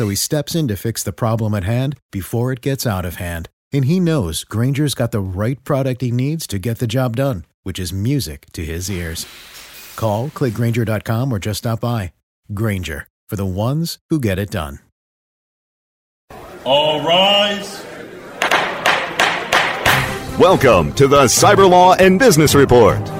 So he steps in to fix the problem at hand before it gets out of hand. And he knows Grainger's got the right product he needs to get the job done, which is music to his ears. Call, click grainger.com, or just stop by. Grainger, for the ones who get it done. All rise. Welcome to the Cyber Law and Business Report.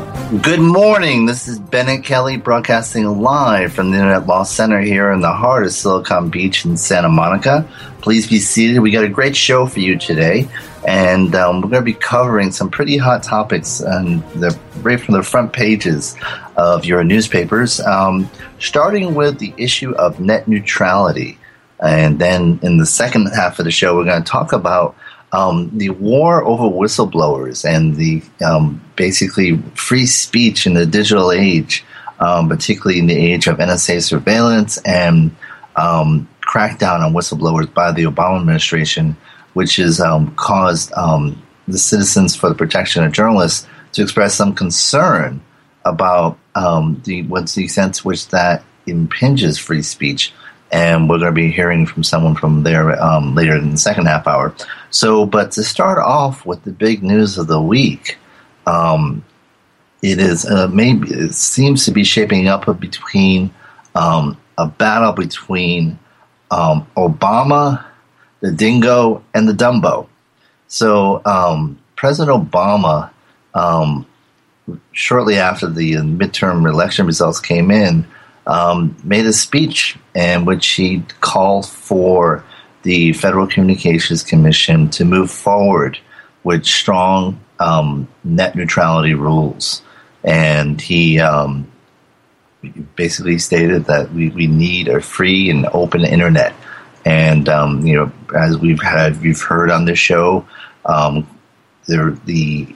Good morning. This is Bennet Kelley broadcasting live from the Internet Law Center here in the heart of Silicon Beach in Santa Monica. Please be seated. We got a great show for you today, and um, we're going to be covering some pretty hot topics and right from the front pages of your newspapers. Um, starting with the issue of net neutrality, and then in the second half of the show, we're going to talk about um, the war over whistleblowers and the um, basically free speech in the digital age, um, particularly in the age of NSA surveillance and um, crackdown on whistleblowers by the Obama administration, which has um, caused um, the Citizens for the Protection of Journalists to express some concern about the what's the extent to which that impinges free speech and we're going to be hearing from someone from there later in the second half hour. So, but to start off with the big news of the week, um, it is uh, maybe it seems to be shaping up between um, a battle between um, Obama, the Dingo, and the Dumbo. So, um, President Obama, um, shortly after the midterm election results came in um, made a speech in which he called for the Federal Communications Commission to move forward with strong um, net neutrality rules. And he um, basically stated that we, we need a free and open internet. And um, you know, as we've had, we've heard on this show, um, there the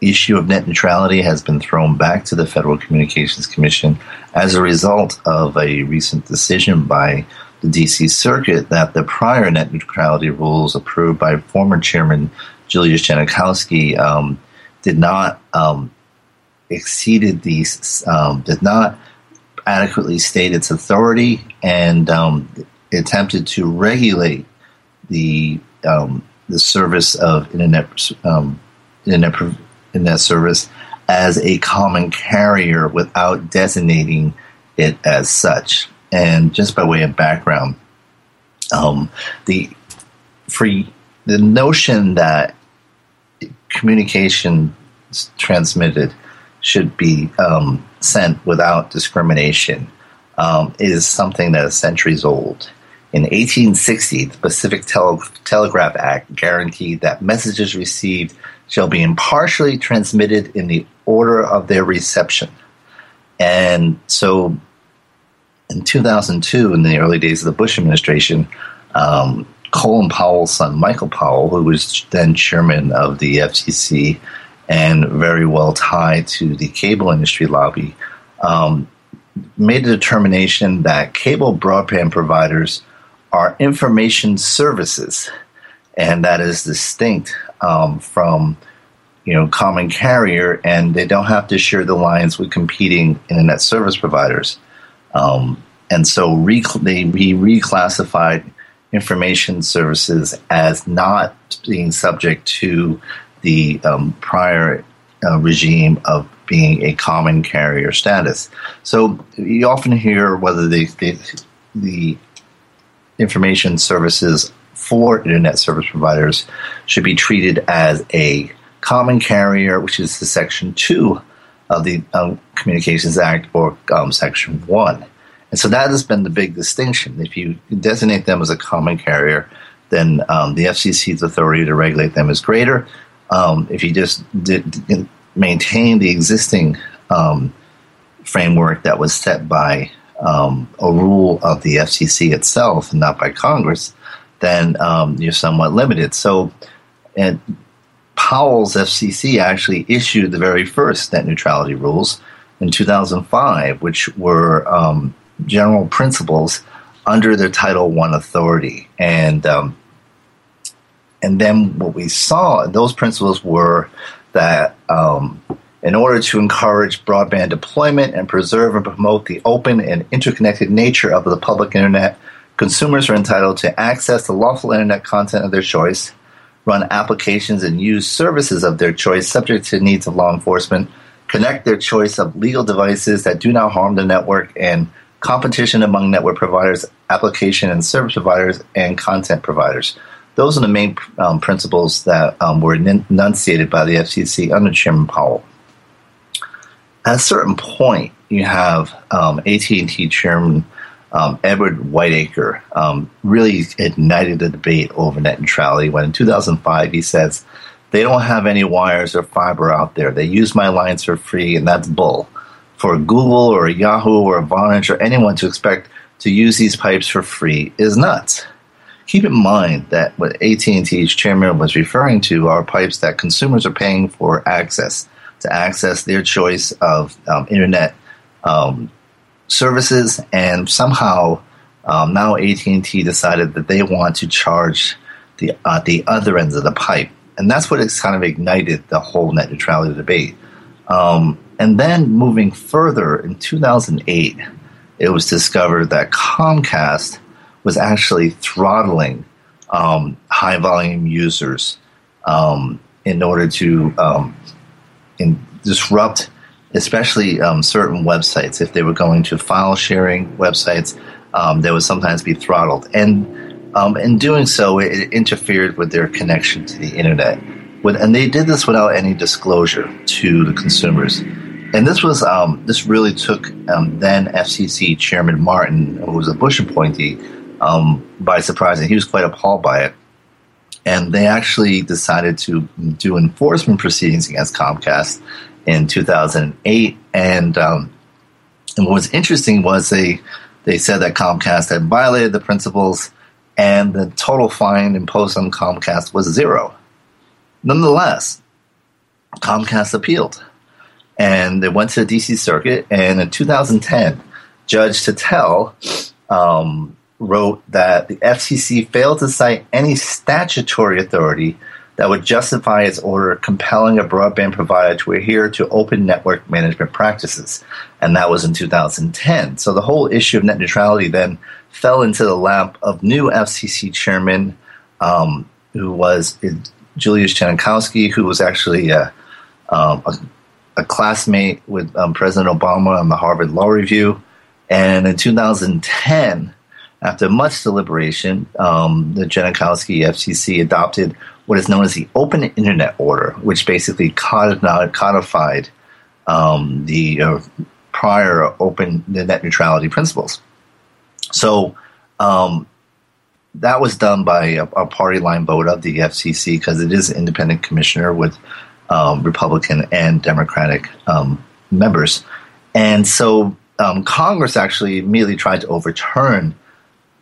issue of net neutrality has been thrown back to the Federal Communications Commission as a result of a recent decision by the DC Circuit that the prior net neutrality rules approved by former Chairman Julius Genachowski um, did not um, exceeded these um, did not adequately state its authority and um, attempted to regulate the um, the service of internet um, internet in that service as a common carrier without designating it as such. And just by way of background, um, the free the notion that communication transmitted should be um, sent without discrimination um, is something that is centuries old. In 1860, the Pacific Tele- Telegraph Act guaranteed that messages received shall be impartially transmitted in the order of their reception. And so in 2002, in the early days of the Bush administration, um, Colin Powell's son, Michael Powell, who was then chairman of the FCC and very well tied to the cable industry lobby, um, made a determination that cable broadband providers are information services, and that is distinct um, from you know common carrier, and they don't have to share the lines with competing internet service providers. Um, and so rec- they, he reclassified information services as not being subject to the um, prior uh, regime of being a common carrier status. So you often hear whether the, the, the information services for internet service providers should be treated as a common carrier, which is the Section 2 of the Communications Act or um, Section 1. And so that has been the big distinction. If you designate them as a common carrier, then um, the FCC's authority to regulate them is greater. Um, if you just did, did maintain the existing um, framework that was set by um, a rule of the FCC itself and not by Congress, then you're somewhat limited. So, and Powell's FCC actually issued the very first net neutrality rules in 2005, which were um, general principles under their Title I authority. And um, and then what we saw, those principles were that um, in order to encourage broadband deployment and preserve and promote the open and interconnected nature of the public internet, consumers are entitled to access the lawful internet content of their choice, run applications and use services of their choice subject to needs of law enforcement, connect their choice of legal devices that do not harm the network, and competition among network providers, application and service providers, and content providers. Those are the main um, principles that um, were enunciated by the FCC under Chairman Powell. At a certain point, you have um, AT&T Chairman um, Edward Whitacre um, really ignited the debate over net neutrality when in 2005 he says, they don't have any wires or fiber out there. They use my lines for free, and that's bull for Google or Yahoo or Vonage or anyone to expect to use these pipes for free is nuts. Keep in mind that what AT&T's chairman was referring to are pipes that consumers are paying for access to access their choice of um, internet um, services, and somehow um, now AT&T decided that they want to charge the uh, the other ends of the pipe, and that's what has kind of ignited the whole net neutrality debate. Um, and then moving further, in 2008, it was discovered that Comcast was actually throttling um, high volume users um, in order to um, in disrupt, especially um, certain websites. If they were going to file sharing websites, um, they would sometimes be throttled. And um, in doing so, it interfered with their connection to the internet. And they did this without any disclosure to the consumers and this was um, this really took um, then FCC Chairman Martin, who was a Bush appointee, um, by surprise, and he was quite appalled by it. And they actually decided to do enforcement proceedings against Comcast in 2008. And um, and what was interesting was they they said that Comcast had violated the principles, and the total fine imposed on Comcast was zero. Nonetheless, Comcast appealed and they went to the DC Circuit. And in 2010, Judge Tatel um, wrote that the FCC failed to cite any statutory authority that would justify its order compelling a broadband provider to adhere to open network management practices. And that was in 2010. So the whole issue of net neutrality then fell into the lap of new FCC chairman, um, who was Julius Genachowski, who was actually a, um, a a classmate with um, President Obama on the Harvard Law Review. And in 2010, after much deliberation, um, the Genachowski FCC adopted what is known as the Open Internet Order, which basically codified um, the uh, prior open net neutrality principles. So um, that was done by a, a, party line vote of the FCC because it is an independent commissioner with um, Republican and Democratic um, members. And so um, Congress actually immediately tried to overturn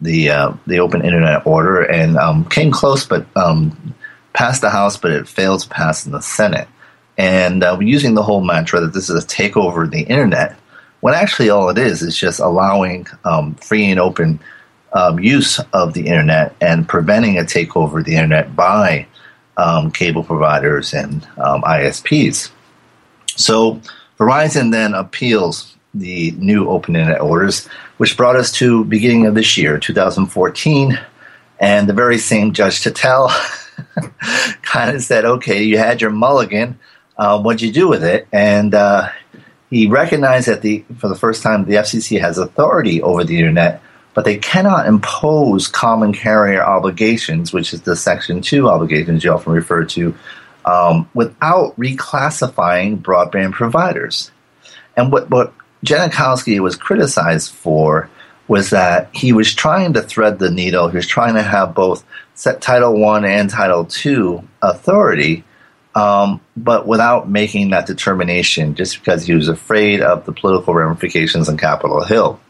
the uh, the open internet order and um, came close, but um, passed the House, but it failed to pass in the Senate. And uh, using the whole mantra that this is a takeover of the internet, when actually all it is is just allowing um, free and open use of the internet and preventing a takeover of the internet by um, cable providers and um, ISPs. So Verizon then appeals the new open internet orders, which brought us to beginning of this year, 2014, and the very same Judge Tatel kind of said, "Okay, you had your mulligan. Uh, what'd you do with it?" And uh, he recognized that the for the first time the FCC has authority over the internet, but they cannot impose common carrier obligations, which is the Section Two obligations you often refer to, um, without reclassifying broadband providers. And what what Genachowski was criticized for was that he was trying to thread the needle. He was trying to have both Title One and Title Two authority um, but without making that determination just because he was afraid of the political ramifications on Capitol Hill.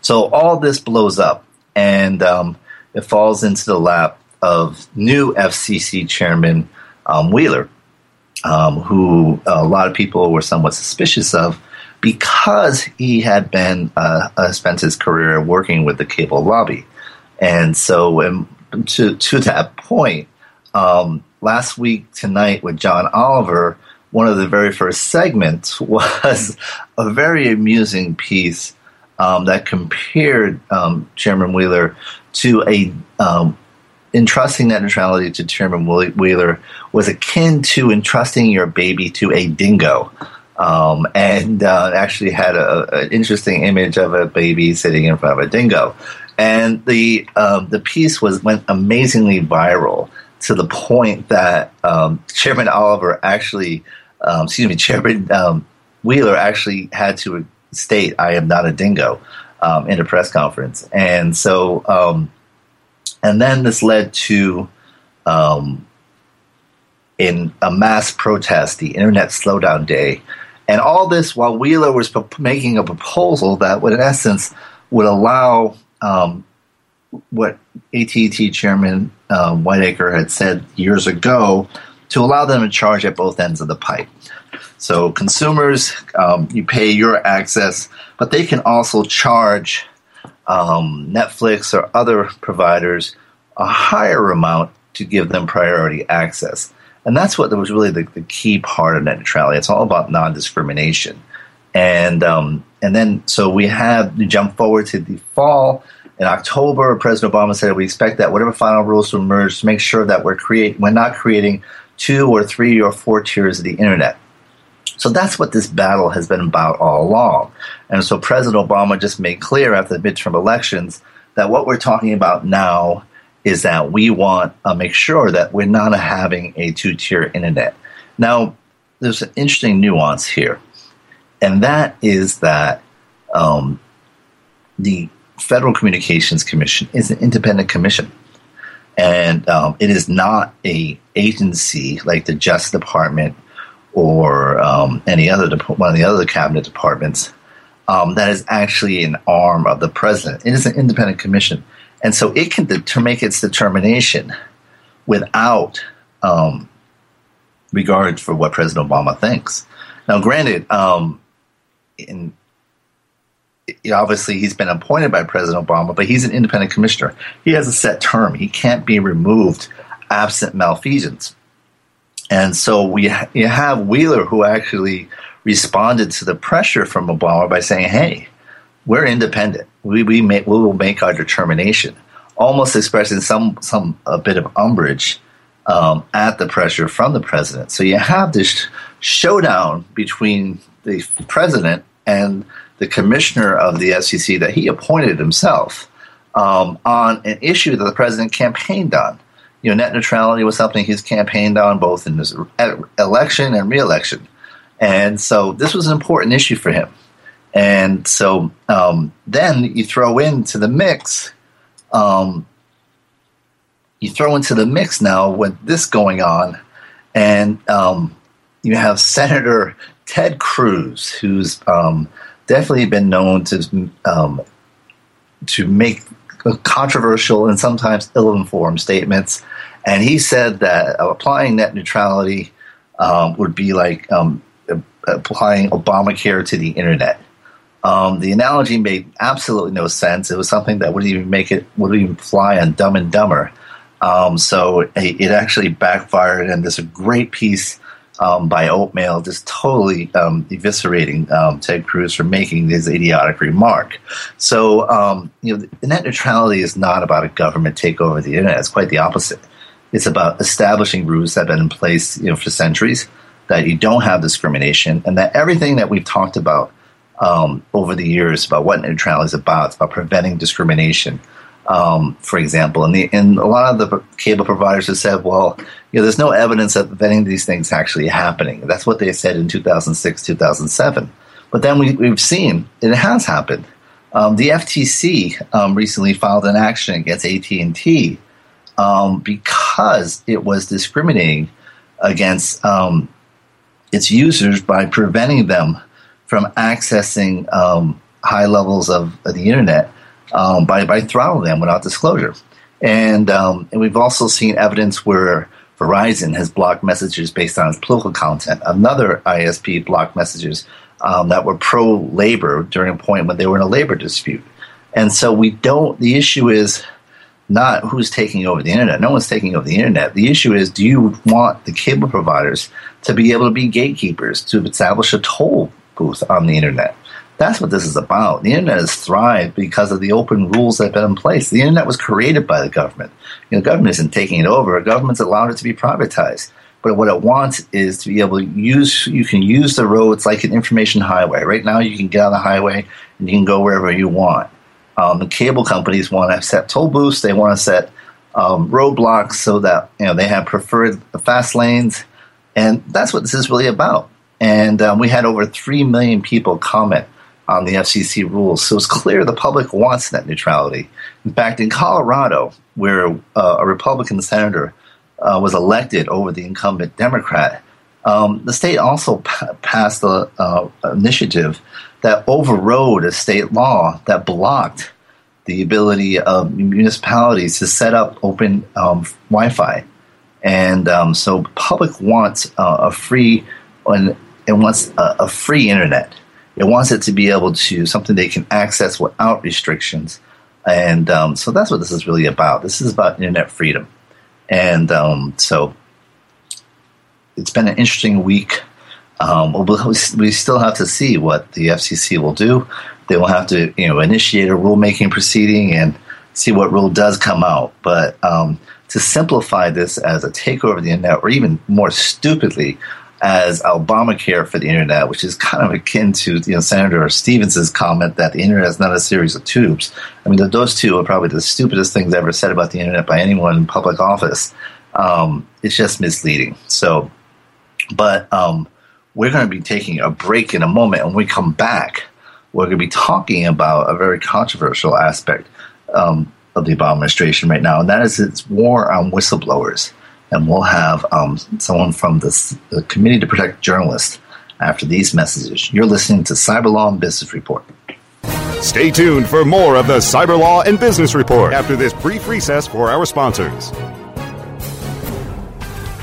So all this blows up, and um, it falls into the lap of new FCC Chairman um, Wheeler, um, who a lot of people were somewhat suspicious of because he had been uh, uh, spent his career working with the cable lobby, and so um, to to that point, um, last week tonight with John Oliver, one of the very first segments was a very amusing piece um, that compared um, Chairman Wheeler to a um, entrusting net neutrality to Chairman Wheeler was akin to entrusting your baby to a dingo. Um, and uh, actually had an interesting image of a baby sitting in front of a dingo. And the um, the piece was went amazingly viral to the point that um, Chairman Oliver actually, um, excuse me, Chairman um, Wheeler actually had to state, "I am not a dingo," um, in a press conference, and so, and then this led to. In a mass protest, the Internet Slowdown Day, and all this while Wheeler was making a proposal that would, in essence, would allow um, what AT&T Chairman uh, Whitacre had said years ago to allow them to charge at both ends of the pipe. So consumers, um, you pay your access, but they can also charge um, Netflix or other providers a higher amount to give them priority access. And that's what was really the, the key part of net neutrality. It's all about non-discrimination. And um, and then so we have jump forward to the fall in October, President Obama said we expect that whatever final rules to emerge to make sure that we're create we're not creating two or three or four tiers of the internet. So that's what this battle has been about all along. And so President Obama just made clear after the midterm elections that what we're talking about now is that we want to make sure that we're not having a two tier internet. Now, there's an interesting nuance here, and that is that um, the Federal Communications Commission is an independent commission, and um, it is not a agency like the Justice Department or um, any other one of the other cabinet departments um, that is actually an arm of the president. It is an independent commission, and so it can de- make its determination without um, regard for what President Obama thinks. Now, granted, um, in obviously he's been appointed by President Obama, but he's an independent commissioner. He has a set term. He can't be removed absent malfeasance. And so we ha- you have Wheeler who actually responded to the pressure from Obama by saying, "Hey, we're independent. We we, make, we will make our determination." Almost expressing some some a bit of umbrage um, at the pressure from the president. So you have this showdown between the president and the commissioner of the SEC that he appointed himself um, on an issue that the president campaigned on. You know, net neutrality was something he's campaigned on both in his election and reelection. And so this was an important issue for him. And so um, then you throw into the mix, um, you throw into the mix now with this going on, and um, you have Senator Ted Cruz, who's um, definitely been known to um, to make controversial and sometimes ill-informed statements. And he said that applying net neutrality um, would be like applying Obamacare to the internet. Um, the analogy made absolutely no sense. It was something that wouldn't even make it wouldn't even fly on Dumb and Dumber. Um, so it, it, actually backfired, and there's a great piece um, by Oatmeal just totally um, eviscerating um, Ted Cruz for making this idiotic remark. So, um, you know, net neutrality is not about a government takeover of the internet. It's quite the opposite. It's about establishing rules that have been in place, you know, for centuries, that you don't have discrimination, and that everything that we've talked about um, over the years about what neutrality is about, it's about preventing discrimination um, for example. And, the, and a lot of the cable providers have said, well, you know, there's no evidence that of these things actually happening. That's what they said in 2006, 2007. But then we, we've seen it has happened. Um, the FTC um, recently filed an action against AT&T um, because it was discriminating against um, its users by preventing them from accessing um, high levels of, of the internet um, by, by throttling them without disclosure. And, um, and we've also seen evidence where Verizon has blocked messages based on its political content. Another ISP blocked messages um, that were pro labor during a point when they were in a labor dispute. And so we don't, the issue is not who's taking over the internet. No one's taking over the internet. The issue is do you want the cable providers to be able to be gatekeepers, to establish a toll booth on the internet? That's what this is about. The internet has thrived because of the open rules that have been in place. The internet was created by the government. You know, the government isn't taking it over. Government's allowed it to be privatized. But what it wants is to be able to use, you can use the roads like an information highway. Right now, you can get on the highway and you can go wherever you want. Um, the cable companies want to set toll booths. They want to set um, roadblocks so that you know they have preferred fast lanes, and that's what this is really about. And um, we had over three million people comment on the FCC rules. So it's clear the public wants net neutrality. In fact, in Colorado, where uh, a Republican senator uh, was elected over the incumbent Democrat, um, the state also p- passed an uh, initiative that overrode a state law that blocked the ability of municipalities to set up open um, Wi-Fi, and um, so public wants uh, a free and, and wants a, a free internet. It wants it to be able to something they can access without restrictions, and um, so that's what this is really about. This is about internet freedom, and um, so it's been an interesting week. Um, we still have to see what the FCC will do. They will have to, you know, initiate a rulemaking proceeding and see what rule does come out. But um, to simplify this as a takeover of the internet, or even more stupidly, as Obamacare for the internet, which is kind of akin to you know Senator Stevens's comment that the internet is not a series of tubes. I mean, those two are probably the stupidest things ever said about the internet by anyone in public office. Um, it's just misleading. So, but um, we're going to be taking a break in a moment, and when we come back, we're going to be talking about a very controversial aspect um, of the Obama administration right now, and that is its war on whistleblowers and we'll have um, someone from the, the Committee to Protect Journalists after these messages. You're listening to Cyber Law and Business Report. Stay tuned for more of the Cyber Law and Business Report after this brief recess for our sponsors.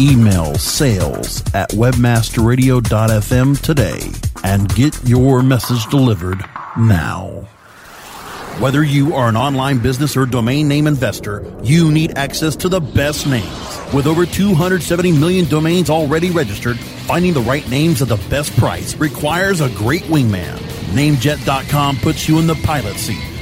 Email sales at webmasterradio.fm today and get your message delivered now. Whether you are an online business or domain name investor, you need access to the best names With over 270 million domains already registered, finding the right names at the best price requires a great wingman. Namejet.com puts you in the pilot seat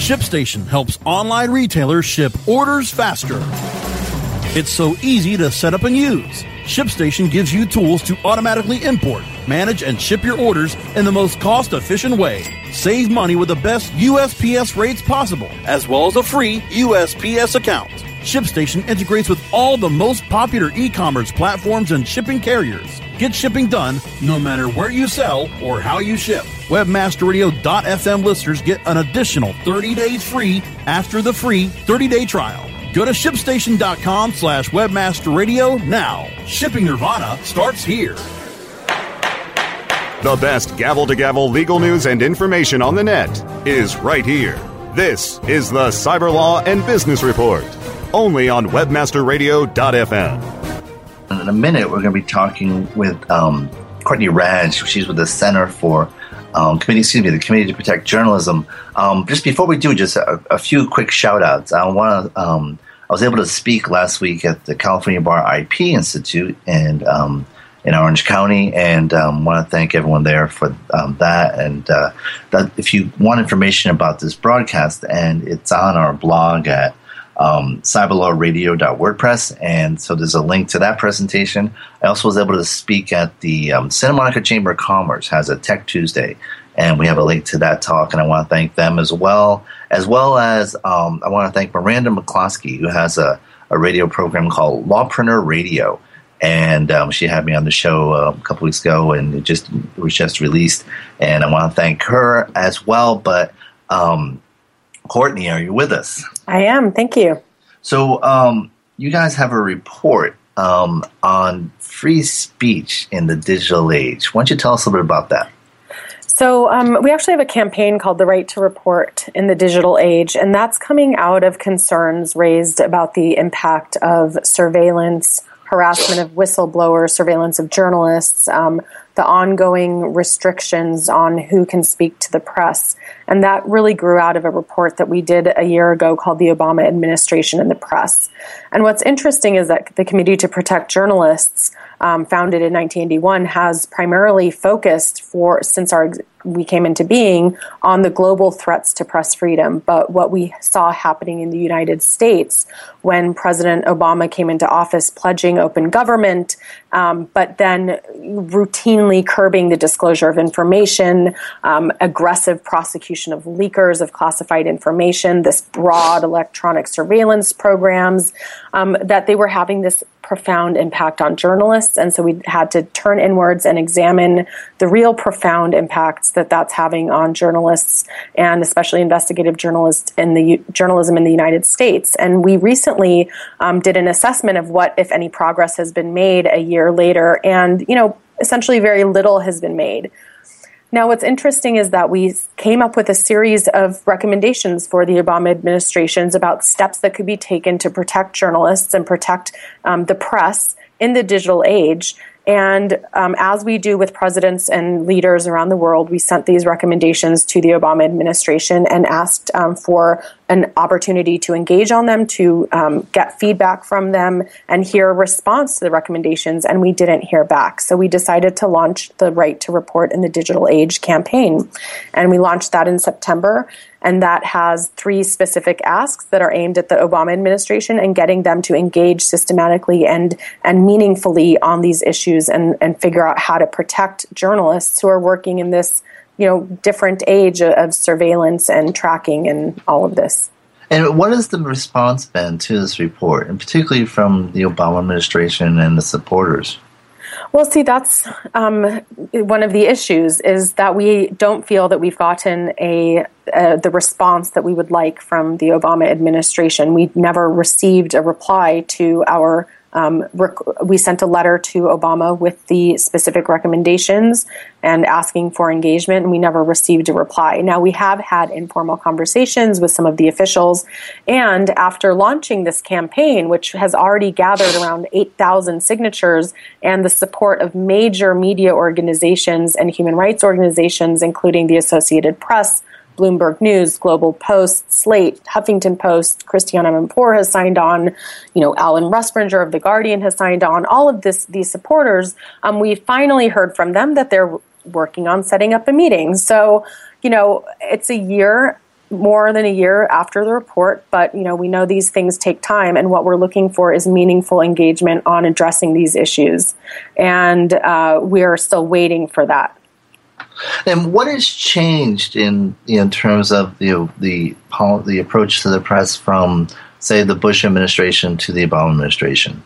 ShipStation helps online retailers ship orders faster. It's so easy to set up and use. ShipStation gives you tools to automatically import, manage, and ship your orders in the most cost efficient way. Save money with the best USPS rates possible, as well as a free USPS account. ShipStation integrates with all the most popular e commerce platforms and shipping carriers. Get shipping done no matter where you sell or how you ship. Webmasterradio.fm listeners get an additional 30 days free after the free 30-day trial. Go to shipstation.com slash webmasterradio now. Shipping Nirvana starts here. The best gavel to gavel legal news and information on the net is right here. This is the Cyber Law and Business Report, only on webmasterradio.fm. In a minute, we're going to be talking with um, Courtney Radsch. She's with the Center for um, Committee, excuse me, the Committee to Protect Journalism. Um, just before we do, just a, a few quick shout outs. I want to, um, I was able to speak last week at the California Bar IP Institute and um, in Orange County, and um, want to thank everyone there for um, that. And uh, that if you want information about this broadcast, and it's on our blog at um, cyberlawradio.wordpress, and so there's a link to that presentation. I also was able to speak at the um, Santa Monica Chamber of Commerce has a Tech Tuesday, and we have a link to that talk, and I want to thank them as well, as well as um, I want to thank Miranda McCloskey, who has a, a radio program called Lawpreneur Radio, and um, she had me on the show uh, a couple weeks ago, and it just it was just released, and I want to thank her as well, but. Um, Courtney, are you with us? I am. Thank you. So, um, you guys have a report um, on free speech in the digital age. Why don't you tell us a little bit about that? So, um, we actually have a campaign called The Right to Report in the Digital Age, and that's coming out of concerns raised about the impact of surveillance, harassment of whistleblowers, surveillance of journalists, um, the ongoing restrictions on who can speak to the press. And that really grew out of a report that we did a year ago called The Obama Administration and the Press. And what's interesting is that the Committee to Protect Journalists, um, founded in 1981, has primarily focused for, since our we came into being on the global threats to press freedom. But what we saw happening in the United States when President Obama came into office, pledging open government, um, but then routinely curbing the disclosure of information, um, aggressive prosecution of leakers of classified information, this broad electronic surveillance programs, um, that they were having this profound impact on journalists. And so we had to turn inwards and examine the real profound impacts that that's having on journalists and especially investigative journalists in the journalism in the United States. And we recently um, did an assessment of what, if any, progress has been made a year later. And, you know, essentially very little has been made. Now, what's interesting is that we came up with a series of recommendations for the Obama administrations about steps that could be taken to protect journalists and protect um, the press in the digital age. And um, as we do with presidents and leaders around the world, we sent these recommendations to the Obama administration and asked um, for an opportunity to engage on them, to um, get feedback from them, and hear a response to the recommendations. And we didn't hear back. So we decided to launch the Right to Report in the Digital Age campaign. And we launched that in September. And that has three specific asks that are aimed at the Obama administration and getting them to engage systematically and, and meaningfully on these issues and, and figure out how to protect journalists who are working in this you know different age of surveillance and tracking and all of this. And what has the response been to this report, and particularly from the Obama administration and the supporters? Well, see, that's um, one of the issues is that we don't feel that we've gotten a uh, the response that we would like from the Obama administration. We never received a reply to our um, rec- we sent a letter to Obama with the specific recommendations and asking for engagement, and we never received a reply. Now, we have had informal conversations with some of the officials, and after launching this campaign, which has already gathered around 8,000 signatures and the support of major media organizations and human rights organizations, including the Associated Press, Bloomberg News, Global Post, Slate, Huffington Post, Christiane Amanpour has signed on. You know, Alan Rusbridger of The Guardian has signed on. All of this, these supporters, um, we finally heard from them that they're working on setting up a meeting. So, you know, it's a year more than a year after the report, but you know we know these things take time, and what we're looking for is meaningful engagement on addressing these issues, and uh, we are still waiting for that. And what has changed in in terms of know, the the approach to the press from say the Bush administration to the Obama administration?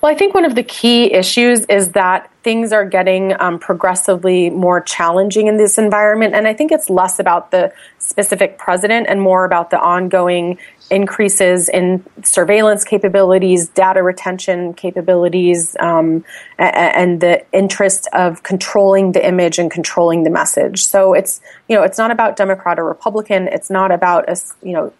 Well, I think one of the key issues is that things are getting um, progressively more challenging in this environment. And I think it's less about the specific president and more about the ongoing increases in surveillance capabilities, data retention capabilities, um, and the interest of controlling the image and controlling the message. So it's you know it's not about Democrat or Republican. It's not about a you know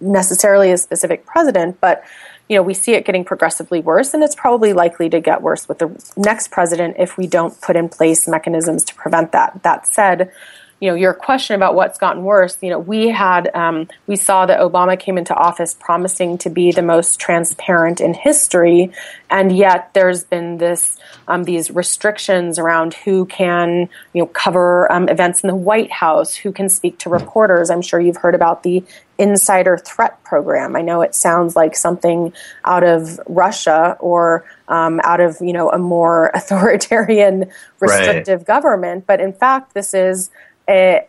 necessarily a specific president, but you know, we see it getting progressively worse, and it's probably likely to get worse with the next president if we don't put in place mechanisms to prevent that. That said, you know your question about what's gotten worse you know we had um, we saw that obama came into office promising to be the most transparent in history. And yet there's been this um, these restrictions around who can you know cover um, events in the white house who can speak to reporters. I'm sure you've heard about the insider threat program. I know it sounds like something out of russia or um, out of you know a more authoritarian restrictive right. government. But in fact this is a,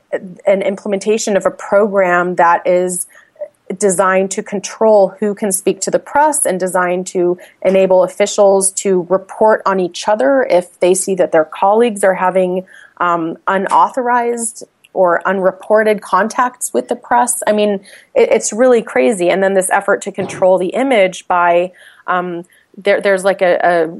an implementation of a program that is designed to control who can speak to the press and designed to enable officials to report on each other if they see that their colleagues are having um, unauthorized or unreported contacts with the press. I mean, it, it's really crazy. And then this effort to control the image by um, there, there's like a,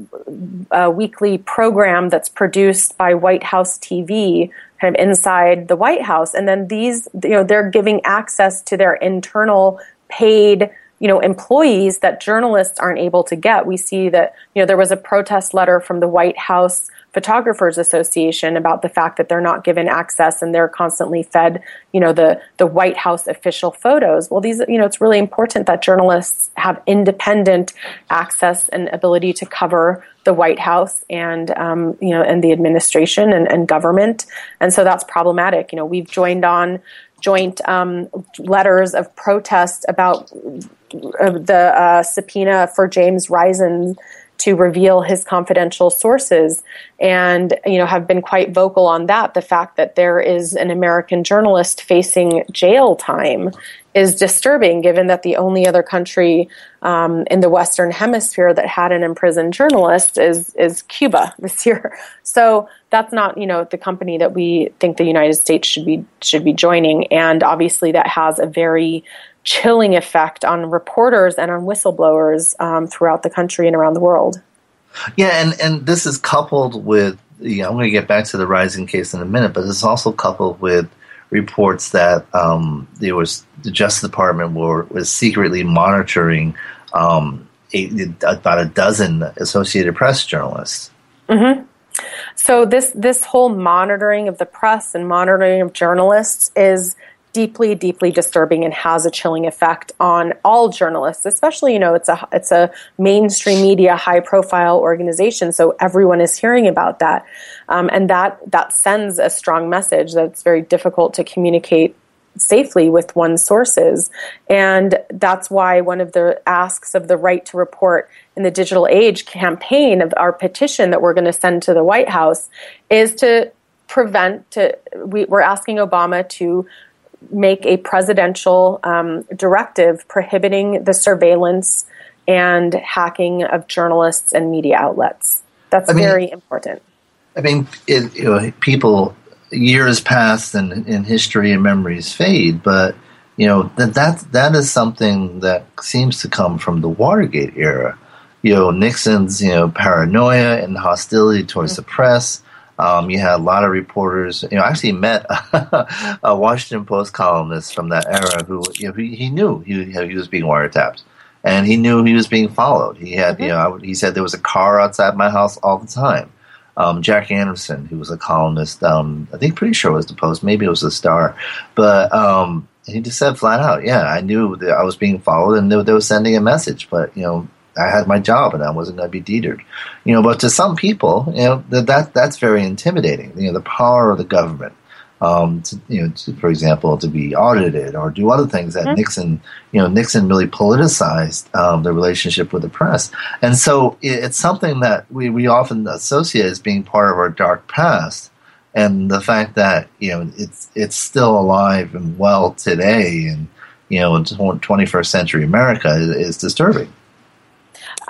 a, a, weekly program that's produced by White House TV kind of inside the White House. And then these, you know, they're giving access to their internal paid, you know, employees that journalists aren't able to get. We see that, you know, there was a protest letter from the White House Photographers Association about the fact that they're not given access and they're constantly fed, you know, the the White House official photos. Well, these, you know, it's really important that journalists have independent access and ability to cover the White House and um, you know and the administration and, and, government, and so that's problematic. You know, we've joined on joint um, letters of protest about uh, the uh, subpoena for James Risen to reveal his confidential sources and you know have been quite vocal on that. The fact that there is an American journalist facing jail time is disturbing given that the only other country um, in the western hemisphere that had an imprisoned journalist is is Cuba this year. So that's not you know the company that we think the United States should be should be joining. And obviously that has a very chilling effect on reporters and on whistleblowers um, throughout the country and around the world. Yeah, and, and this is coupled with, you know, I'm going to get back to the Risen case in a minute, but it's also coupled with reports that um, there was the Justice Department were, was secretly monitoring um, a, about a dozen Associated Press journalists. Mm-hmm. So this this whole monitoring of the press and monitoring of journalists is deeply deeply disturbing and has a chilling effect on all journalists especially you know it's a it's a mainstream media high profile organization so everyone is hearing about that. Um, and that that sends a strong message that it's very difficult to communicate safely with one's sources. And that's why one of the asks of the right to report in the digital age campaign of our petition that we're going to send to the white house is to prevent to we, we're asking obama to make a presidential um, directive prohibiting the surveillance and hacking of journalists and media outlets. That's I mean, very important. I mean, it, you know, people years pass and, and history and memories fade, but you know that that that is something that seems to come from the Watergate era. you know Nixon's you know paranoia and hostility towards mm-hmm. the press. Um, you had a lot of reporters. You know, I actually met a Washington Post columnist from that era who you know, he, he knew he, he was being wiretapped, and he knew he was being followed. He had, mm-hmm. you know, he said there was a car outside my house all the time. Um, Jack Anderson, who was a columnist, um, I think pretty sure it was the Post, maybe it was the Star, but um, he just said flat out, "Yeah, I knew that I was being followed, and they, they were sending a message, but you know, I had my job and I wasn't going to be deterred. You know, but to some people, you know, that, that that's very intimidating. You know, the power of the government. Um, to, you know, to, for example, to be audited or do other things that mm-hmm. Nixon, you know, Nixon really politicized um, the relationship with the press, and so it, it's something that we, we often associate as being part of our dark past, and the fact that you know it's it's still alive and well today, and you know, in 21st century America is, is disturbing.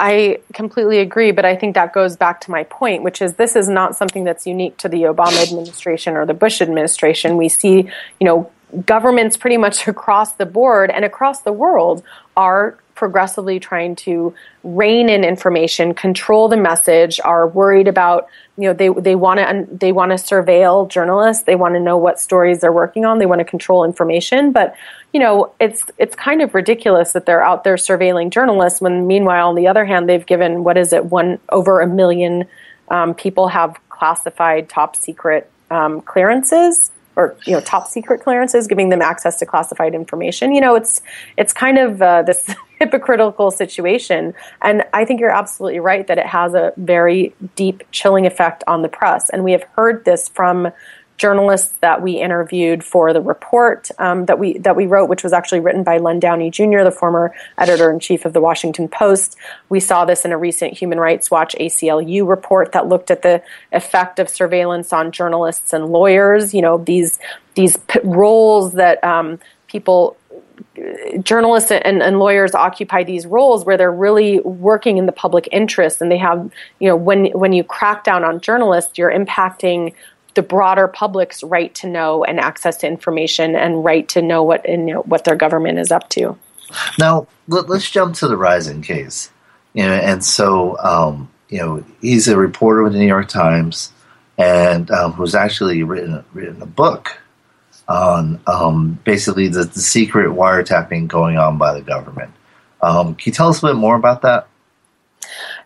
I completely agree, but I think that goes back to my point, which is this is not something that's unique to the Obama administration or the Bush administration. We see, you know, governments pretty much across the board and across the world are progressively trying to rein in information, control the message, are worried about, you know, they they want to they want to surveil journalists, they want to know what stories they're working on, they want to control information, but you know, it's it's kind of ridiculous that they're out there surveilling journalists when meanwhile on the other hand they've given what is it one over a million um, people have classified top secret um, clearances or you know top secret clearances, giving them access to classified information. You know, it's it's kind of uh, this hypocritical situation, and I think you're absolutely right that it has a very deep chilling effect on the press, and we have heard this from journalists that we interviewed for the report um, that we that we wrote, which was actually written by Len Downie Jr., the former editor in chief of the Washington Post. We saw this in a recent Human Rights Watch ACLU report that looked at the effect of surveillance on journalists and lawyers. You know these these p- roles that um, people journalists and, and, lawyers occupy these roles where they're really working in the public interest and they have you know when when you crack down on journalists you're impacting the broader public's right to know and access to information and right to know what you know, what their government is up to. Now let, us jump to the Risen case. You know, and so um, you know he's a reporter with the New York Times, and um, who's actually written written a book on um, basically the, the, secret wiretapping going on by the government. Um, can you tell us a bit more about that?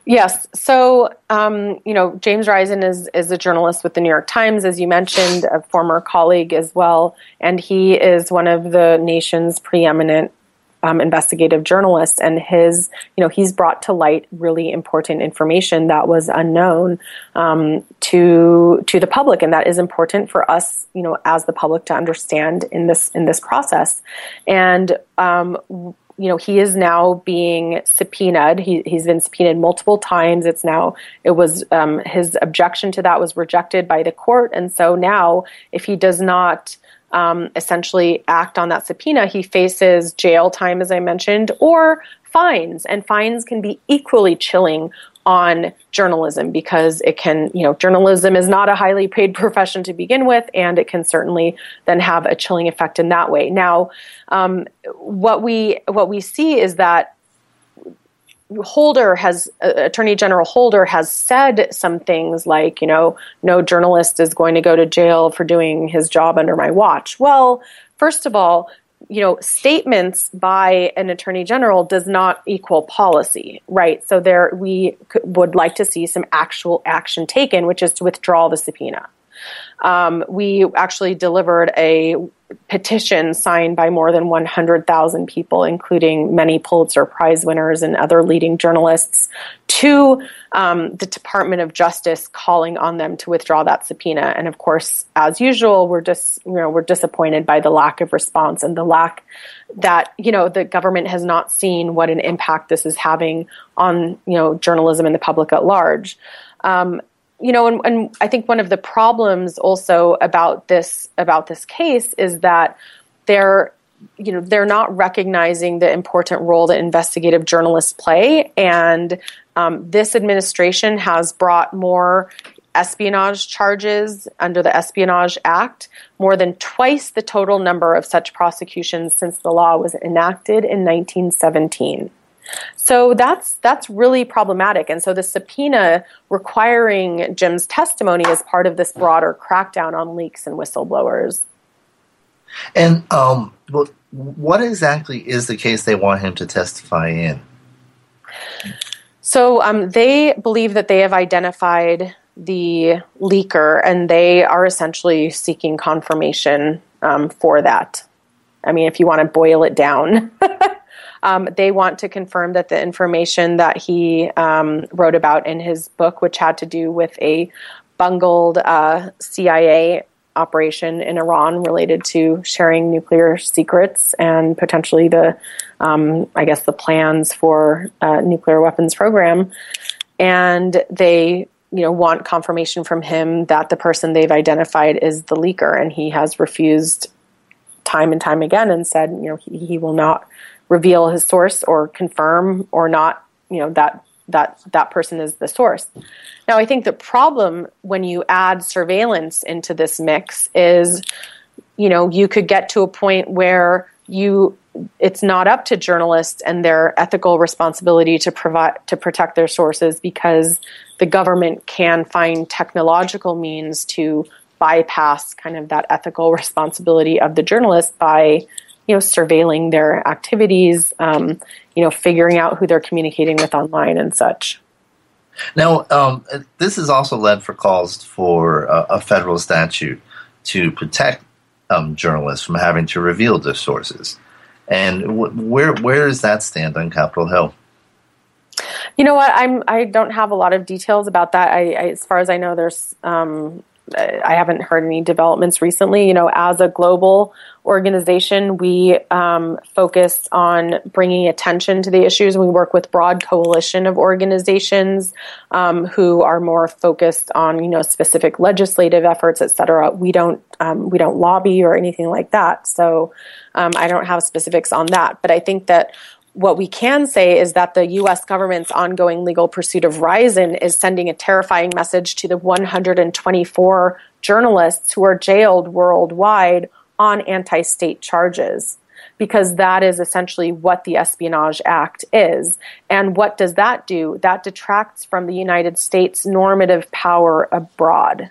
Yes. So, um, you know, James Risen is, is a journalist with the New York Times, as you mentioned, a former colleague as well. And he is one of the nation's preeminent um, investigative journalists. And his, you know, he's brought to light really important information that was unknown um, to to the public, and that is important for us, you know, as the public to understand in this in this process. And um, you know, he is now being subpoenaed. He, he's been subpoenaed multiple times. It's now, it was, um, his objection to that was rejected by the court. And so now, if he does not um, essentially act on that subpoena, he faces jail time, as I mentioned, or fines. And fines can be equally chilling on journalism because it can, you know, journalism is not a highly paid profession to begin with, and it can certainly then have a chilling effect in that way. Now, um, what we what we see is that Holder has uh, Attorney General Holder has said some things like, you know, no journalist is going to go to jail for doing his job under my watch. Well, first of all, you know, statements by an attorney general does not equal policy, right? So there, we would like to see some actual action taken, which is to withdraw the subpoena. Um, we actually delivered a petition signed by more than 100,000 people, including many Pulitzer Prize winners and other leading journalists, to um, the Department of Justice, calling on them to withdraw that subpoena. And of course, as usual, we're just you know we're disappointed by the lack of response and the lack that you know the government has not seen what an impact this is having on you know journalism and the public at large. Um, you know, and, and I think one of the problems also about this about this case is that they're you know they're not recognizing the important role that investigative journalists play. And um, this administration has brought more espionage charges under the espionage act more than twice the total number of such prosecutions since the law was enacted in 1917 So that's that's really problematic. And so the subpoena requiring Jim's testimony is part of this broader crackdown on leaks and whistleblowers. And um, what exactly is the case they want him to testify in? So um, they believe that they have identified the leaker, and they are essentially seeking confirmation um, for that. I mean, if you want to boil it down. Um, they want to confirm that the information that he um, wrote about in his book, which had to do with a bungled uh, CIA operation in Iran related to sharing nuclear secrets and potentially the, um, I guess, the plans for uh, nuclear weapons program. And they, you know, want confirmation from him that the person they've identified is the leaker, and he has refused time and time again and said, you know, he, he will not reveal his source or confirm or not, you know, that that that person is the source. Now, I think the problem when you add surveillance into this mix is, you know, you could get to a point where you it's not up to journalists and their ethical responsibility to provide to protect their sources because the government can find technological means to bypass kind of that ethical responsibility of the journalist by you know, surveilling their activities, um, you know, figuring out who they're communicating with online and such. Now, um, this has also led for calls for a, a federal statute to protect um, journalists from having to reveal their sources. And w- where where does that stand on Capitol Hill? You know what? I'm I don't have a lot of details about that. I, I as far as I know, there's um, I haven't heard any developments recently. You know, as a global organization, we um, focus on bringing attention to the issues. We work with broad coalition of organizations um, who are more focused on you know specific legislative efforts, et cetera. We don't um, we don't lobby or anything like that. So um, I don't have specifics on that. But I think that what we can say is that the US government's ongoing legal pursuit of Risen is sending a terrifying message to the 124 journalists who are jailed worldwide on anti state charges. Because that is essentially what the Espionage Act is. And what does that do? That detracts from the United States' normative power abroad.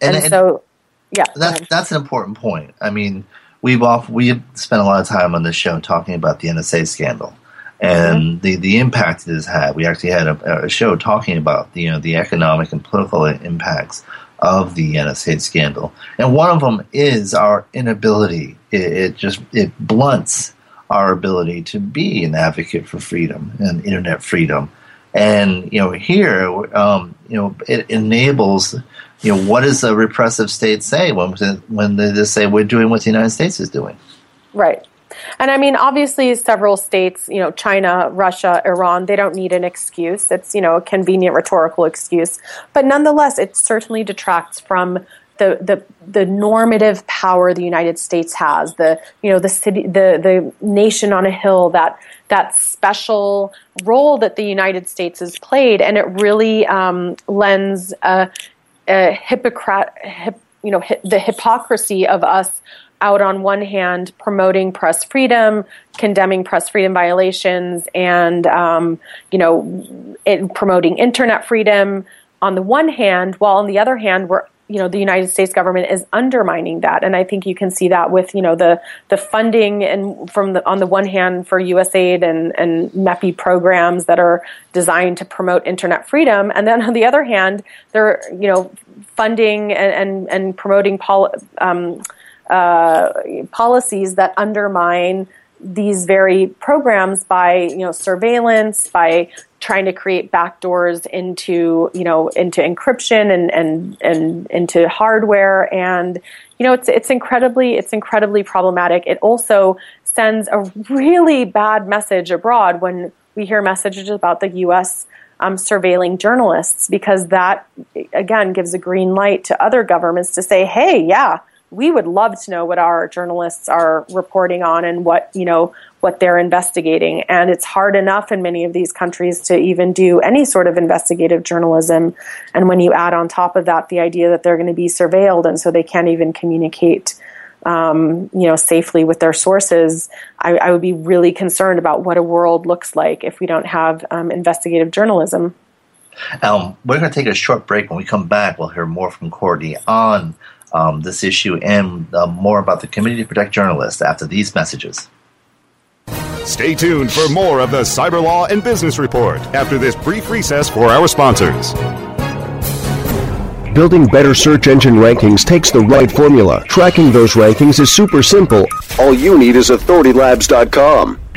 And, and, and so, yeah. That's, that's an important point. I mean, we've off, we've spent a lot of time on this show talking about the NSA scandal and mm-hmm. the, the impact it has had. We actually had a, a, show talking about the, you know the economic and political impacts of the NSA scandal, and one of them is our inability. It, it just it blunts our ability to be an advocate for freedom and internet freedom. And you know, here, um, you know, it enables. You know, what does a repressive state say when when they just say we're doing what the United States is doing? Right. And I mean, obviously, several states, you know, China, Russia, Iran, they don't need an excuse. It's, you know, a convenient rhetorical excuse. But nonetheless, it certainly detracts from the, the the normative power the United States has, the you know the city, the the nation on a hill, that that special role that the United States has played, and it really um, lends a, hip, you know, hi, the hypocrisy of us out on one hand promoting press freedom, condemning press freedom violations, and um, you know, it, promoting internet freedom on the one hand, while on the other hand, we're you know the United States government is undermining that, and I think you can see that with you know the the funding and from the on the one hand for USAID and and MEPI programs that are designed to promote internet freedom, and then on the other hand, they're you know funding and and, and promoting pol- um, uh, policies that undermine these very programs by you know surveillance by trying to create backdoors into you know into encryption and and and into hardware. And you know it's it's incredibly it's incredibly problematic. It also sends a really bad message abroad when we hear messages about the US um, surveilling journalists because that again gives a green light to other governments to say hey yeah we would love to know what our journalists are reporting on and what you know what they're investigating and it's hard enough in many of these countries to even do any sort of investigative journalism and when you add on top of that the idea that they're going to be surveilled and so they can't even communicate um, you know, safely with their sources, I, I, would be really concerned about what a world looks like if we don't have um, investigative journalism. Um, we're going to take a short break. When we come back, we'll hear more from Courtney on um, this issue and uh, more about the Committee to Protect Journalists after these messages. Stay tuned for more of the Cyber Law and Business Report after this brief recess for our sponsors. Building better search engine rankings takes the right formula. Tracking those rankings is super simple. All you need is authoritylabs.com.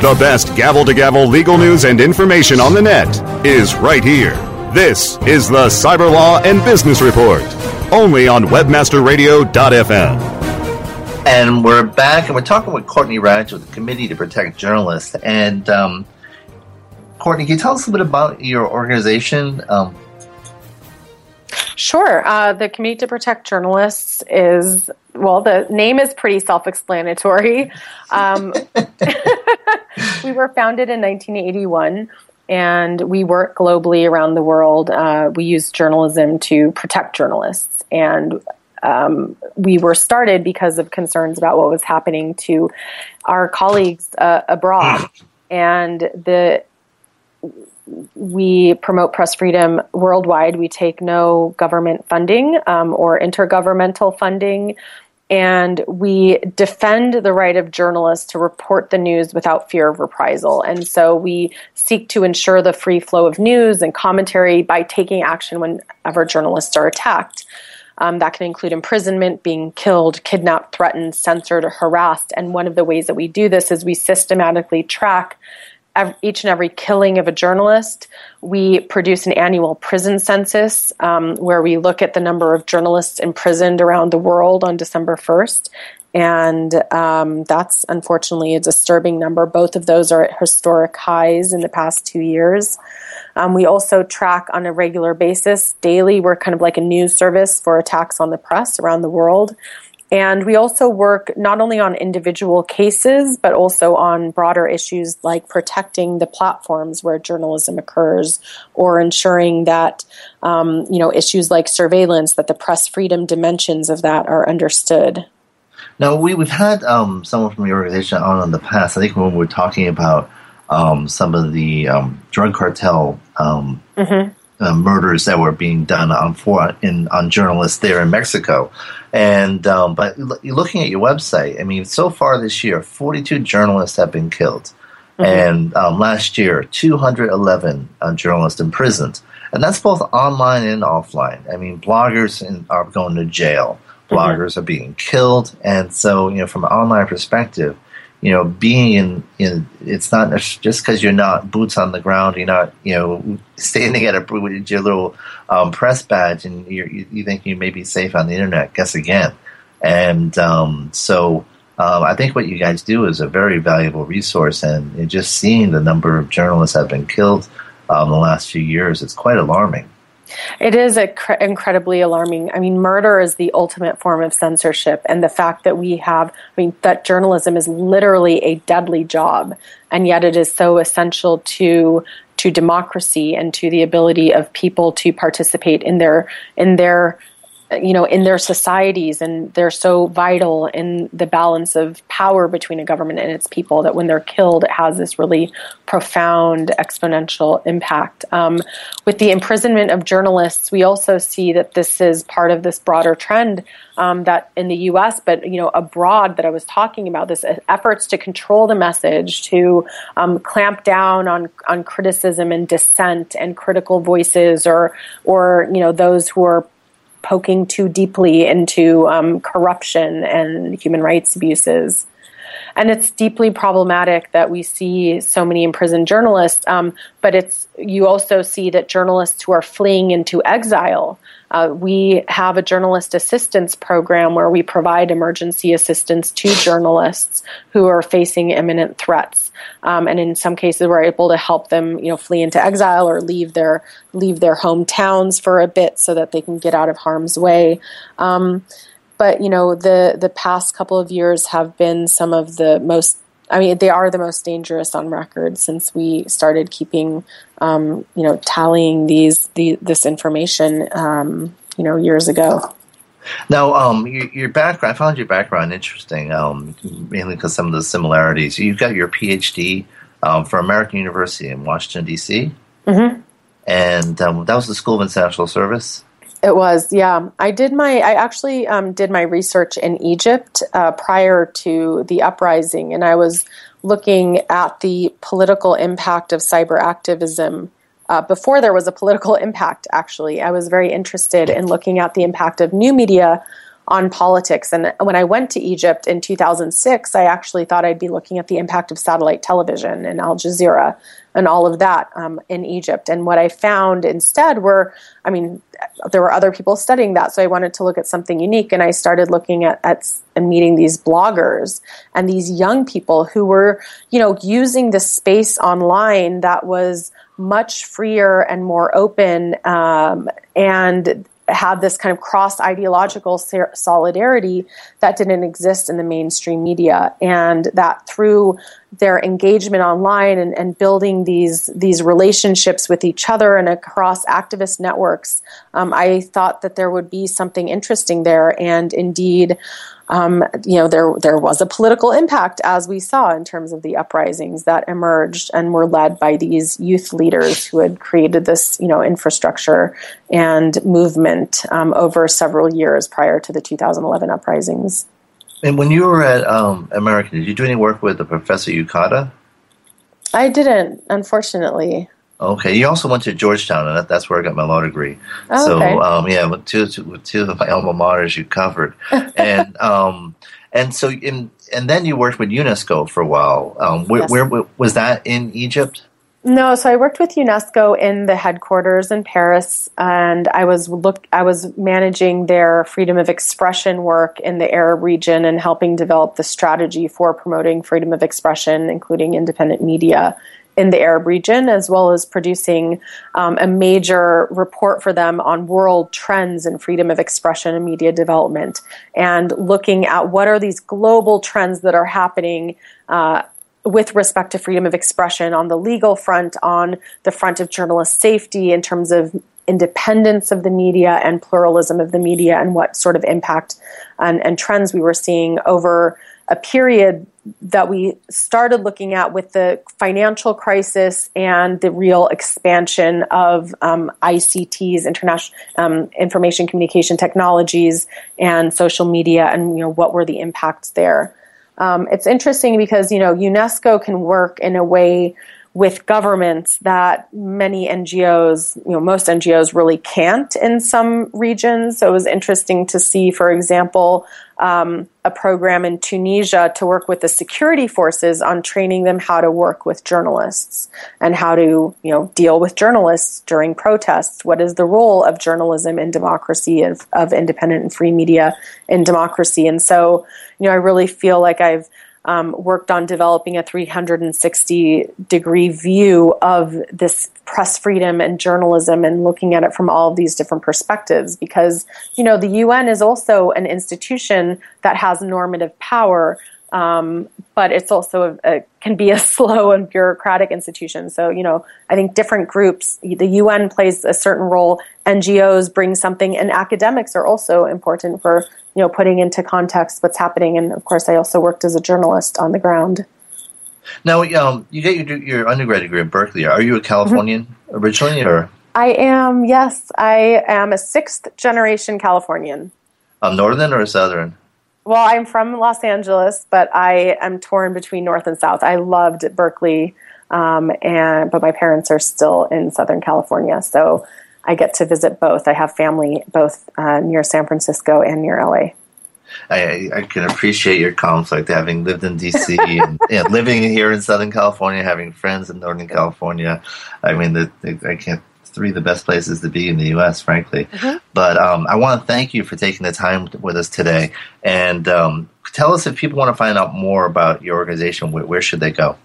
The best gavel to gavel legal news and information on the net is right here. This is the Cyber Law and Business Report, only on WebmasterRadio.fm. And we're back, and we're talking with Courtney Radsch with the Committee to Protect Journalists. And um, Courtney, can you tell us a bit about your organization? Um, Sure. Uh, the Committee to Protect Journalists is, well, the name is pretty self explanatory. Um, we were founded in 1981 and we work globally around the world. Uh, we use journalism to protect journalists. And um, we were started because of concerns about what was happening to our colleagues uh, abroad. And the we promote press freedom worldwide. We take no government funding um, or intergovernmental funding. And we defend the right of journalists to report the news without fear of reprisal. And so we seek to ensure the free flow of news and commentary by taking action whenever journalists are attacked. Um, that can include imprisonment, being killed, kidnapped, threatened, censored, or harassed. And one of the ways that we do this is we systematically track each and every killing of a journalist. We produce an annual prison census um, where we look at the number of journalists imprisoned around the world on December 1st. And um, that's unfortunately a disturbing number. Both of those are at historic highs in the past two years. Um, we also track on a regular basis, daily. We're kind of like a news service for attacks on the press around the world. And we also work not only on individual cases, but also on broader issues like protecting the platforms where journalism occurs or ensuring that, um, you know, issues like surveillance, that the press freedom dimensions of that are understood. Now, we, we've had um, someone from your organization on in the past. I think when we were talking about um, some of the um, drug cartel um, mm-hmm uh, murders that were being done on for in on journalists there in Mexico. And um, but looking at your website, I mean, so far this year, 42 journalists have been killed, mm-hmm. and um, last year, 211 uh, journalists imprisoned. and that's both online and offline. I mean, bloggers in, are going to jail, bloggers mm-hmm. are being killed, and so you know, from an online perspective, you know, being in, in it's not just because you're not boots on the ground, you're not, you know, standing at a with your little um, press badge, and you you think you may be safe on the internet. Guess again, and um, so. Um, I think what you guys do is a very valuable resource, and just seeing the number of journalists have been killed um, the last few years, it's quite alarming. It is cre- incredibly alarming. I mean, murder is the ultimate form of censorship, and the fact that we have, I mean, that journalism is literally a deadly job, and yet it is so essential to to democracy and to the ability of people to participate in their in their you know in their societies and they're so vital in the balance of power between a government and its people that when they're killed it has this really profound exponential impact. Um, with the imprisonment of journalists we also see that this is part of this broader trend um, that in the us but you know abroad that i was talking about this efforts to control the message to um, clamp down on on criticism and dissent and critical voices or or you know those who are poking too deeply into um, corruption and human rights abuses. And it's deeply problematic that we see so many imprisoned journalists. Um, but it's you also see that journalists who are fleeing into exile uh, we have a journalist assistance program where we provide emergency assistance to journalists who are facing imminent threats, um, and in some cases, we're able to help them, you know, flee into exile or leave their leave their hometowns for a bit so that they can get out of harm's way. Um, but you know, the the past couple of years have been some of the most I mean, they are the most dangerous on record since we started keeping, um, you know, tallying these the, this information, um, you know, years ago. Now, um, your, your, background, I found your background interesting, um, mainly because some of the similarities. You've got your PhD um, from American University in Washington, D.C., mm-hmm. and um, that was the School of International Service. It was, yeah. I did my, I actually um, did my research in Egypt uh, prior to the uprising, and I was looking at the political impact of cyber activism. Uh, before there was a political impact, actually, I was very interested in looking at the impact of new media on politics. And when I went to Egypt in 2006, I actually thought I'd be looking at the impact of satellite television and Al Jazeera and all of that um, in Egypt. And what I found instead were, I mean, there were other people studying that, so I wanted to look at something unique. And I started looking at, at and meeting these bloggers and these young people who were, you know, using the space online that was much freer and more open um, and had this kind of cross ideological solidarity that didn't exist in the mainstream media and that through their engagement online and, and building these these relationships with each other and across activist networks um, i thought that there would be something interesting there and indeed um, you know, there there was a political impact as we saw in terms of the uprisings that emerged and were led by these youth leaders who had created this, you know, infrastructure and movement um, over several years prior to the 2011 uprisings. And when you were at um, American, did you do any work with the Professor Yukata? I didn't, unfortunately. Okay, you also went to Georgetown, and that's where I got my law degree. Oh, so, okay. um, yeah, with two, two, two of my alma maters you covered, and um, and so in and then you worked with UNESCO for a while. Um, where, yes. where, where was that in Egypt? No, so I worked with UNESCO in the headquarters in Paris, and I was look I was managing their freedom of expression work in the Arab region and helping develop the strategy for promoting freedom of expression, including independent media in the Arab region, as well as producing um, a major report for them on world trends in freedom of expression and media development, and looking at what are these global trends that are happening. Uh, with respect to freedom of expression on the legal front, on the front of journalist safety, in terms of independence of the media and pluralism of the media, and what sort of impact and, and trends we were seeing over a period that we started looking at with the financial crisis and the real expansion of um, ICTs, international um, information communication technologies, and social media, and you know what were the impacts there. Um, it's interesting because you know UNESCO can work in a way with governments that many NGOs, you know, most NGOs really can't in some regions. So it was interesting to see, for example, um, a program in Tunisia to work with the security forces on training them how to work with journalists and how to, you know, deal with journalists during protests. What is the role of journalism in democracy, of, of independent and free media in democracy? And so, you know, I really feel like I've um, worked on developing a 360 degree view of this press freedom and journalism and looking at it from all of these different perspectives because you know the UN is also an institution that has normative power um, but it's also a, a, can be a slow and bureaucratic institution. So you know, I think different groups, the UN plays a certain role, NGOs bring something, and academics are also important for you know putting into context what's happening. And of course, I also worked as a journalist on the ground. Now, um, you get your your undergrad degree at Berkeley. Are you a Californian mm-hmm. originally, or? I am. Yes, I am a sixth generation Californian. Um, northern or southern? Well, I'm from Los Angeles, but I am torn between North and South. I loved Berkeley, um, and but my parents are still in Southern California, so I get to visit both. I have family both uh, near San Francisco and near LA. I, I, can appreciate your conflict, having lived in DC and you know, living here in Southern California, having friends in Northern California. I mean, the, the, I can't three of the best places to be in the U.S., frankly. Mm-hmm. But um, I want to thank you for taking the time with us today. And um, tell us if people want to find out more about your organization, where, where should they go?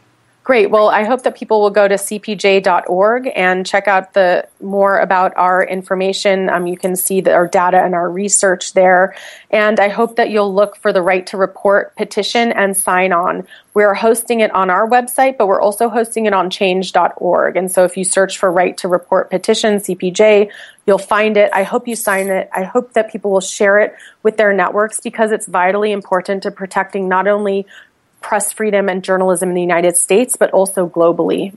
Great. Well, I hope that people will go to cpj.org and check out the more about our information. Um, you can see the, our data and our research there. And I hope that you'll look for the right to report petition and sign on. We're hosting it on our website, but we're also hosting it on change.org. And so if you search for right to report petition, CPJ, you'll find it. I hope you sign it. I hope that people will share it with their networks because it's vitally important to protecting not only press freedom and journalism in the United States, but also globally.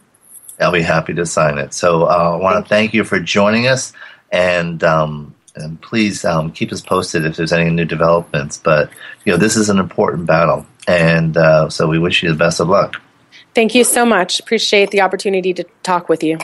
I'll be happy to sign it. So uh, I want to thank you for joining us, and um, and please um, keep us posted if there's any new developments. But you know, this is an important battle, and uh, so we wish you the best of luck. Thank you so much. Appreciate the opportunity to talk with you.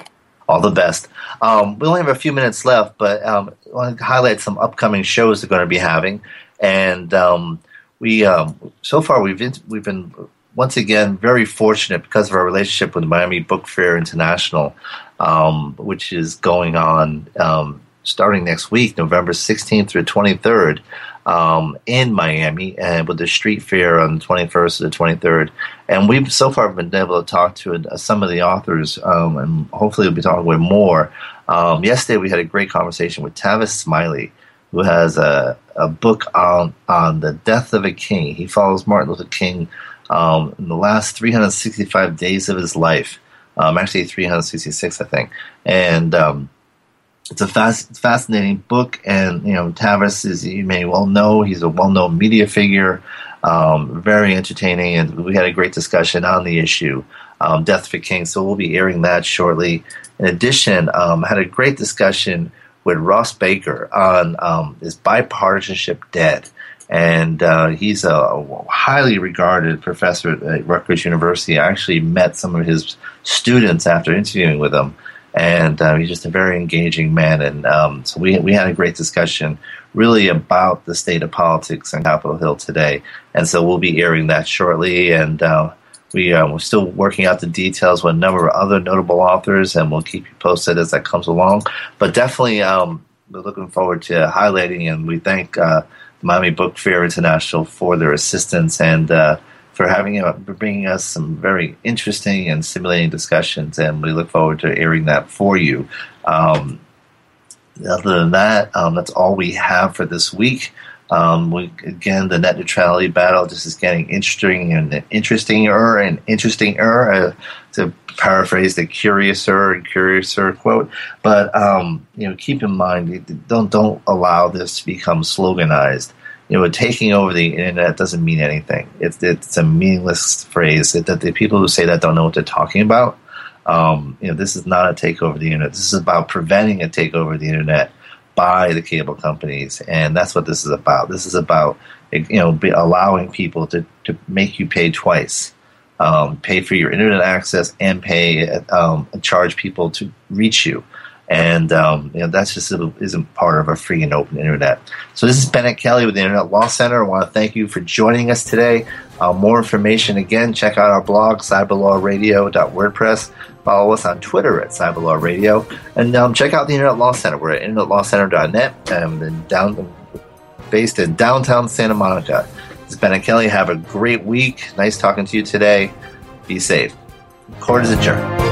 All the best. Um, we only have a few minutes left, but um, I want to highlight some upcoming shows they're going to be having, and um, we um, so far we've we've been once again very fortunate because of our relationship with Miami Book Fair International, um, which is going on um, starting next week, November 16th through 23rd. Um, in Miami, and with the street fair on the 21st to the 23rd, and we've so far been able to talk to uh, some of the authors, um, and hopefully we'll be talking with more. Um, yesterday, we had a great conversation with Tavis Smiley, who has a, a book on on the death of a king. He follows Martin Luther King um, in the last 365 days of his life. Um, actually, 366, I think. And um, it's a fast, fascinating book. And you know, Tavis is you may well know he's a well-known media figure. Um, very entertaining, and we had a great discussion on the issue, um, Death for King. So we'll be airing that shortly. In addition, um, had a great discussion with Ross Baker on um, Is Bipartisanship Dead? And uh, he's a highly regarded professor at Rutgers University. I actually met some of his students after interviewing with him. And uh, he's just a very engaging man. And um, so we, we had a great discussion really about the state of politics on Capitol Hill today. And so we'll be airing that shortly. And uh, we, uh, we're still working out the details with a number of other notable authors, and we'll keep you posted as that comes along. But definitely, um, we're looking forward to highlighting, and we thank uh, Miami Book Fair International for their assistance and uh, for having uh, bringing us some very interesting and stimulating discussions. And we look forward to airing that for you. Um, other than that, um, that's all we have for this week. Um, we, again, the net neutrality battle just is getting interesting and interesting interestinger and interestinger, uh, to paraphrase the curiouser and curiouser quote. But um, you know, keep in mind, don't don't allow this to become sloganized. You know, taking over the internet doesn't mean anything. It's it's a meaningless phrase. That the people who say that don't know what they're talking about. Um, you know, this is not a takeover of the internet. This is about preventing a takeover of the internet by the cable companies, and that's what this is about. This is about you know allowing people to, to make you pay twice um, pay for your internet access and pay um, charge people to reach you. And um, you know that's just isn't part of a free and open internet. So this is Bennet Kelley with the Internet Law Center. I want to thank you for joining us today. Uh, more information again, check out our blog cyberlawradio.wordpress. Follow us on Twitter at cyberlawradio, and um, check out the Internet Law Center. We're at internetlawcenter.net um, and down based in downtown Santa Monica. This is and Kelley. Have a great week. Nice talking to you today. Be safe. Court is adjourned.